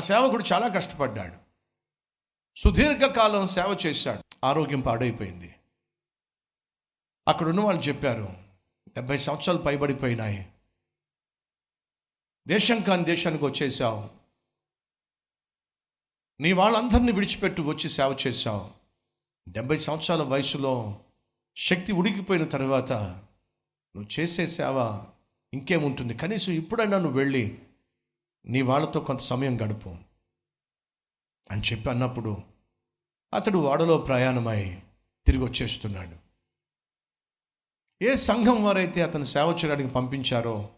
సేవకుడు చాలా కష్టపడ్డాడు. సుదీర్ఘకాలం సేవ చేశాడు. ఆరోగ్యం పాడైపోయింది. అక్కడ ఉన్న వాళ్ళు చెప్పారు డెబ్బై సంవత్సరాలు పైబడిపోయినాయి. దేశం కాని దేశానికి వచ్చేసావు. నీ వాళ్ళందరినీ విడిచిపెట్టు వచ్చి సేవ చేశావు. డెబ్బై సంవత్సరాల వయసులో శక్తి ఉడికిపోయిన తర్వాత నువ్వు చేసే సేవ ఇంకేముంటుంది? కనీసం ఇప్పుడైనా నువ్వు వెళ్ళి నీ వాళ్ళతో కొంత సమయం గడుపు అని చెప్పి అన్నప్పుడు అతడు వాడలో ప్రయాణమై తిరిగి వచ్చేస్తున్నాడు. ఏ సంఘం వారైతే అతను సేవ చేయడానికి పంపించారో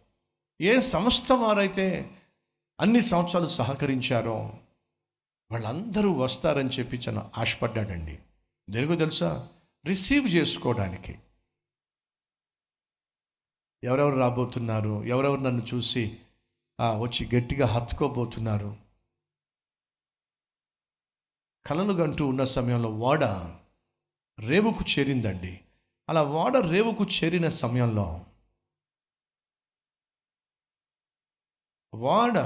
ఏ సంస్థ వారైతే అన్ని సంవత్సరాలు సహకరించారో వాళ్ళందరూ వస్తారని చెప్పి చాలా ఆశపడ్డాడండి. దేనికో తెలుసా? రిసీవ్ చేసుకోవడానికి. ఎవరెవరు రాబోతున్నారు? ఎవరెవరు నన్ను చూసి వచ్చి గట్టిగా హత్తుకోబోతున్నారు. కలలు గంటూ ఉన్న సమయంలో వాడ రేవుకు చేరిందండి. అలా వాడ రేవుకు చేరిన సమయంలో వాడ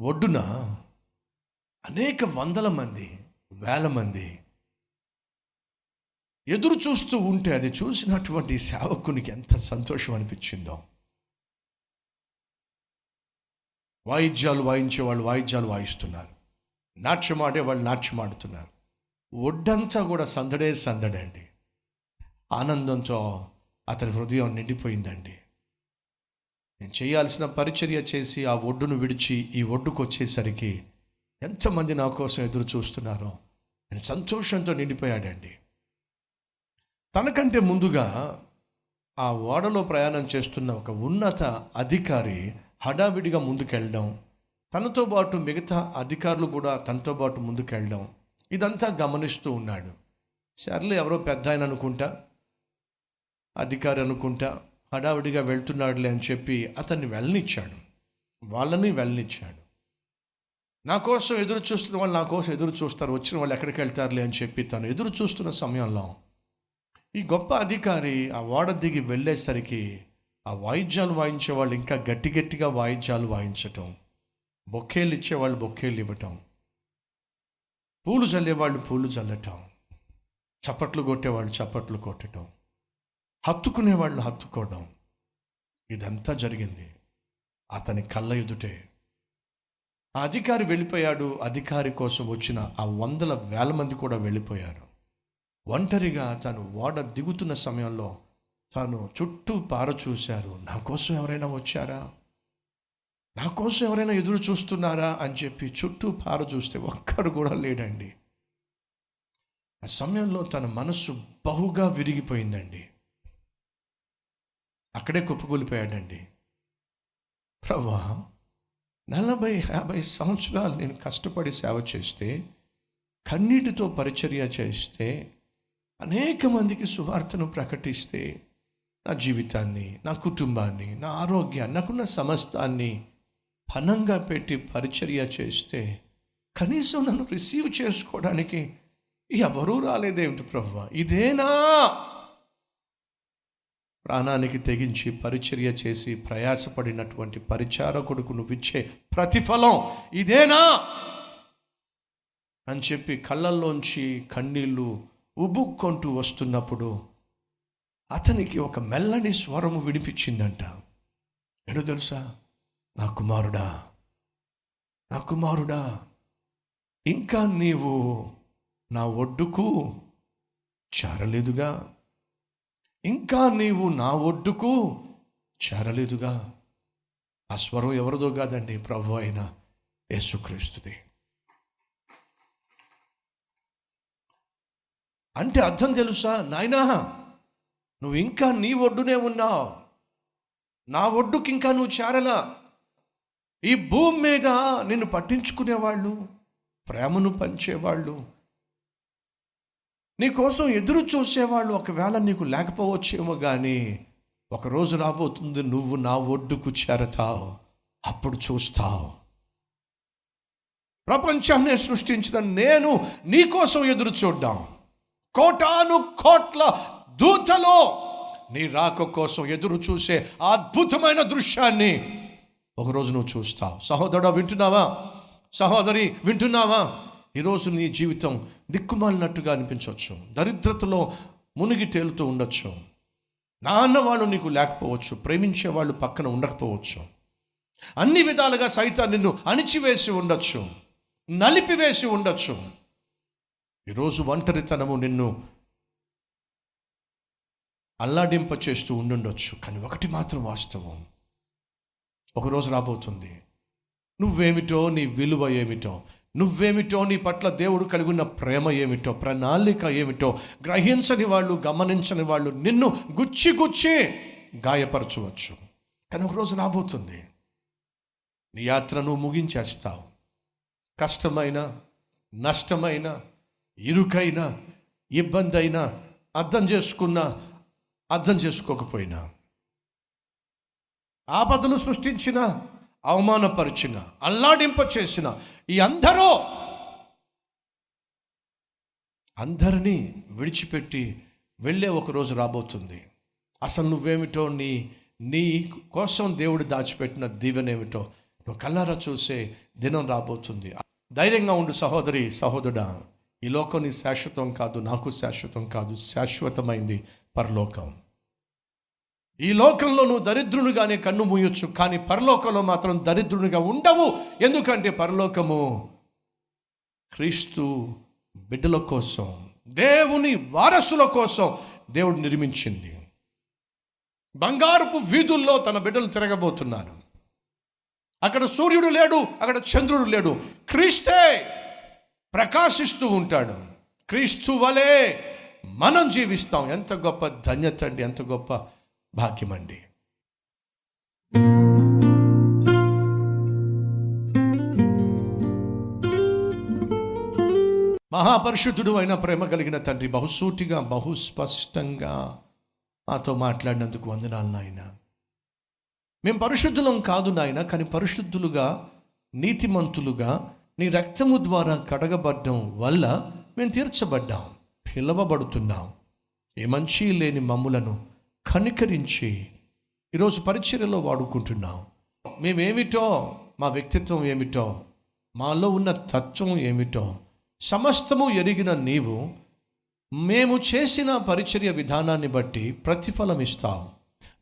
ఒడ్డున అనేక వందల మంది వేల మంది ఎదురు చూస్తూ ఉంటే అది చూసినటువంటి సేవకునికి ఎంత సంతోషం అనిపించిందో. వాయిద్యాలు వాయించే వాళ్ళు వాయిద్యాలు వాయిస్తున్నారు. నాట్యం ఆడే వాళ్ళు నాట్యం ఆడుతున్నారు ఒడ్డంతా కూడా సందడే సందడండి ఆనందంతో అతని హృదయం నిండిపోయిందండి. నేను చేయాల్సిన పరిచర్య చేసి ఆ ఒడ్డును విడిచి ఈ ఒడ్డుకు వచ్చేసరికి ఎంతమంది నా కోసం ఎదురు చూస్తున్నారో నేను సంతోషంతో నిండిపోయాడండి. తనకంటే ముందుగా ఆ ఓడలో ప్రయాణం చేస్తున్న ఒక ఉన్నత అధికారి హడావిడిగా ముందుకెళ్ళడం. తనతో పాటు మిగతా అధికారులు కూడా తనతో పాటు ముందుకెళ్ళడం. ఇదంతా గమనిస్తూ ఉన్నాడు. సర్లే ఎవరో పెద్ద ఆయన అనుకుంటా అధికారి అనుకుంటా హడావిడిగా వెళ్తున్నాడులే అని చెప్పి అతన్ని వెళ్ళనిచ్చాడు. వాళ్ళని వెళ్ళనిచ్చాడు. నా కోసం ఎదురు చూస్తున్న వాళ్ళు నా కోసం ఎదురు చూస్తారు. వచ్చిన వాళ్ళు ఎక్కడికి వెళ్తారులే అని చెప్పి తను ఎదురు చూస్తున్న సమయంలో ఈ గొప్ప అధికారి ఆ ఓడ దిగి వెళ్ళేసరికి ఆ వాయిద్యాలు వాయించే వాళ్ళు ఇంకా గట్టి గట్టిగా వాయిద్యాలు వాయించటం బొక్కేలు ఇచ్చేవాళ్ళు బొక్కేలు ఇవ్వటం పూలు చల్లేవాళ్ళు పూలు చల్లటం చప్పట్లు కొట్టేవాళ్ళు చప్పట్లు కొట్టటం హత్తుకునేవాళ్ళు హత్తుకోవడం ఇదంతా జరిగింది. అతని కళ్ళ ఎదుటే ఆ అధికారి వెళ్ళిపోయాడు. అధికారి కోసం వచ్చిన ఆ వందల వేల మంది కూడా వెళ్ళిపోయారు. ఒంటరిగా తను ఓడ దిగుతున్న సమయంలో తాను చుట్టూ పార చూశారు నా కోసం ఎవరైనా వచ్చారా? నా కోసం ఎవరైనా ఎదురు చూస్తున్నారా? అని చెప్పి చుట్టూ పార చూస్తే ఒక్కడు కూడా లేడండి. ఆ సమయంలో తన మనస్సు బహుగా విరిగిపోయిందండి. అక్కడే కుప్పకూలిపోయాడండి. ప్రభా నలభై యాభై సంవత్సరాలు నేను కష్టపడి సేవ చేస్తే కన్నీటితో పరిచర్య చేస్తే అనేక మందికి సువార్తను ప్రకటిస్తే నా జీవితాన్ని నా కుటుంబాన్ని నా ఆరోగ్యాన్ని నాకున్న సమస్తాన్ని పనంగా పెట్టి పరిచర్య చేస్తే కనీసం నన్ను రిసీవ్ చేసుకోవడానికి ఎవరూ రాలేదేమిటి ప్రభు ఇదేనా? ప్రాణానికి తెగించి పరిచర్య చేసి ప్రయాసపడినటువంటి పరిచారకుడుకు నువ్విచ్చే ప్రతిఫలం ఇదేనా? అని చెప్పి కళ్ళల్లోంచి కన్నీళ్ళు ఉబుక్కుంటూ వస్తున్నప్పుడు అతనికి ఒక మెల్లని స్వరము వినిపించిందంట. ఏంటో తెలుసా? నా కుమారుడా నా కుమారుడా ఇంకా నీవు నా ఒడ్డుకు చేరలేదుగా. ఇంకా నీవు నా ఒడ్డుకు చేరలేదుగా. ఆ స్వరం ఎవరిదో కాదండి ప్రభు అయిన యేసుక్రీస్తుది. అంటే అర్థం తెలుసా? నాయనా నువ్వు ఇంకా నీ ఒడ్డునే ఉన్నావు. నా ఒడ్డుకి ఇంకా నువ్వు చేరలా. ఈ భూమి మీద నిన్ను పట్టించుకునేవాళ్ళు ప్రేమను పంచేవాళ్ళు నీకోసం ఎదురు చూసేవాళ్ళు ఒకవేళ నీకు లేకపోవచ్చేమో కానీ ఒకరోజు రాబోతుంది నువ్వు నా ఒడ్డుకు చేరతావు. అప్పుడు చూస్తావు. ప్రపంచాన్ని సృష్టించిన నేను నీకోసం ఎదురు చూడ్డాం. కోటాను కోట్ల దూతలో నీ రాక కోసం ఎదురు చూసే అద్భుతమైన దృశ్యాన్ని ఒకరోజు నువ్వు చూస్తావు. సహోదరుడు వింటున్నావా? సహోదరి వింటున్నావా? ఈరోజు నీ జీవితం దిక్కుమాలినట్టుగా అనిపించవచ్చు. దరిద్రతలో మునిగి తేలుతూ ఉండొచ్చు. నాన్న వాళ్ళు నీకు లేకపోవచ్చు. ప్రేమించే వాళ్ళు పక్కన ఉండకపోవచ్చు. అన్ని విధాలుగా సైతం నిన్ను అణిచివేసి ఉండొచ్చు. నలిపివేసి ఉండొచ్చు. ఈరోజు ఒంటరితనము నిన్ను అల్లాడింప చేస్తూ ఉండుండొచ్చు. కానీ ఒకటి మాత్రం వాస్తవం. ఒకరోజు రాబోతుంది. నువ్వేమిటో నీ విలువ ఏమిటో నువ్వేమిటో నీ పట్ల దేవుడు కలిగి ఉన్న ప్రేమ ఏమిటో ప్రణాళిక ఏమిటో గ్రహించని వాళ్ళు గమనించని వాళ్ళు నిన్ను గుచ్చి గుచ్చి గాయపరచవచ్చు. కానీ ఒకరోజు రాబోతుంది. నీ యాత్ర నువ్వు ముగించేస్తావు. కష్టమైన నష్టమైన ఇరుకైనా ఇబ్బంది అయినా అర్థం చేసుకున్నా అర్థం చేసుకోకపోయినా ఆపదలు సృష్టించిన అవమానపరిచిన అల్లాడింప చేసిన ఈ అందరూ అందరినీ విడిచిపెట్టి వెళ్ళే ఒక రోజు రాబోతుంది. అసలు నువ్వేమిటో నీ నీ కోసం దేవుడు దాచిపెట్టిన దీవెనేమిటో నువ్వు కల్లారా చూసే దినం రాబోతుంది. ధైర్యంగా ఉండు సహోదరి సహోదరుడా. ఈ లోకం నీ శాశ్వతం కాదు నాకు శాశ్వతం కాదు శాశ్వతమైంది. పరలోకం. ఈ లోకంలో నువ్వు దరిద్రునిగానే కన్ను మూయొచ్చు కానీ పరలోకంలో మాత్రం దరిద్రునిగా ఉండవు. ఎందుకంటే పరలోకము క్రీస్తు బిడ్డల కోసం దేవుని వారసుల కోసం దేవుడు నిర్మించింది. బంగారపు వీధుల్లో తన బిడ్డలు తిరగబోతున్నారు. అక్కడ సూర్యుడు లేడు అక్కడ చంద్రుడు లేడు. క్రీస్తే ప్రకాశిస్తూ ఉంటాడు. క్రీస్తు వలే మనం జీవిస్తాం. ఎంత గొప్ప ధన్యత అండి ఎంత గొప్ప భాగ్యమండి మహాపరిశుద్ధుడు అయిన ప్రేమ కలిగిన తండ్రి బహుసూటిగా బహుస్పష్టంగా మాతో మాట్లాడినందుకు వందనాలు నాయన. మేము పరిశుద్ధులం కాదు నాయన కానీ పరిశుద్ధులుగా నీతిమంతులుగా నీ రక్తము ద్వారా కడగబడ్డం వల్ల మేము తీర్చబడ్డాం. పిలవబడుతున్నాం ఏ మంచి లేని మమ్ములను కనికరించి ఈరోజు పరిచర్యలో వాడుకుంటున్నాం మేమేమిటో మా వ్యక్తిత్వం ఏమిటో మాలో ఉన్న తత్వం ఏమిటో సమస్తము ఎరిగిన నీవు మేము చేసిన పరిచర్య విధానాన్ని బట్టి ప్రతిఫలం ఇస్తాం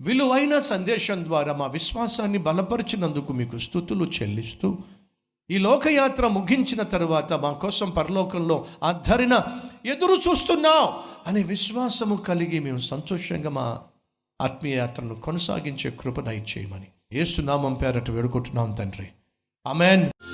విలువైన సందేశం ద్వారా మా విశ్వాసాన్ని బలపరిచినందుకు మీకు స్థుతులు చెల్లిస్తూ ఈ లోకయాత్ర ముగించిన తరువాత మా కోసం పరలోకంలో అద్ధరిన ఎదురు చూస్తున్నాం అనే విశ్వాసము కలిగి మేము సంతోషంగా మా ఆత్మీయ యాత్రను కొనసాగించే కృప దయచేయమని. ఏసునామం పేరట వేడుకుంటున్నాం తండ్రి. అమెన్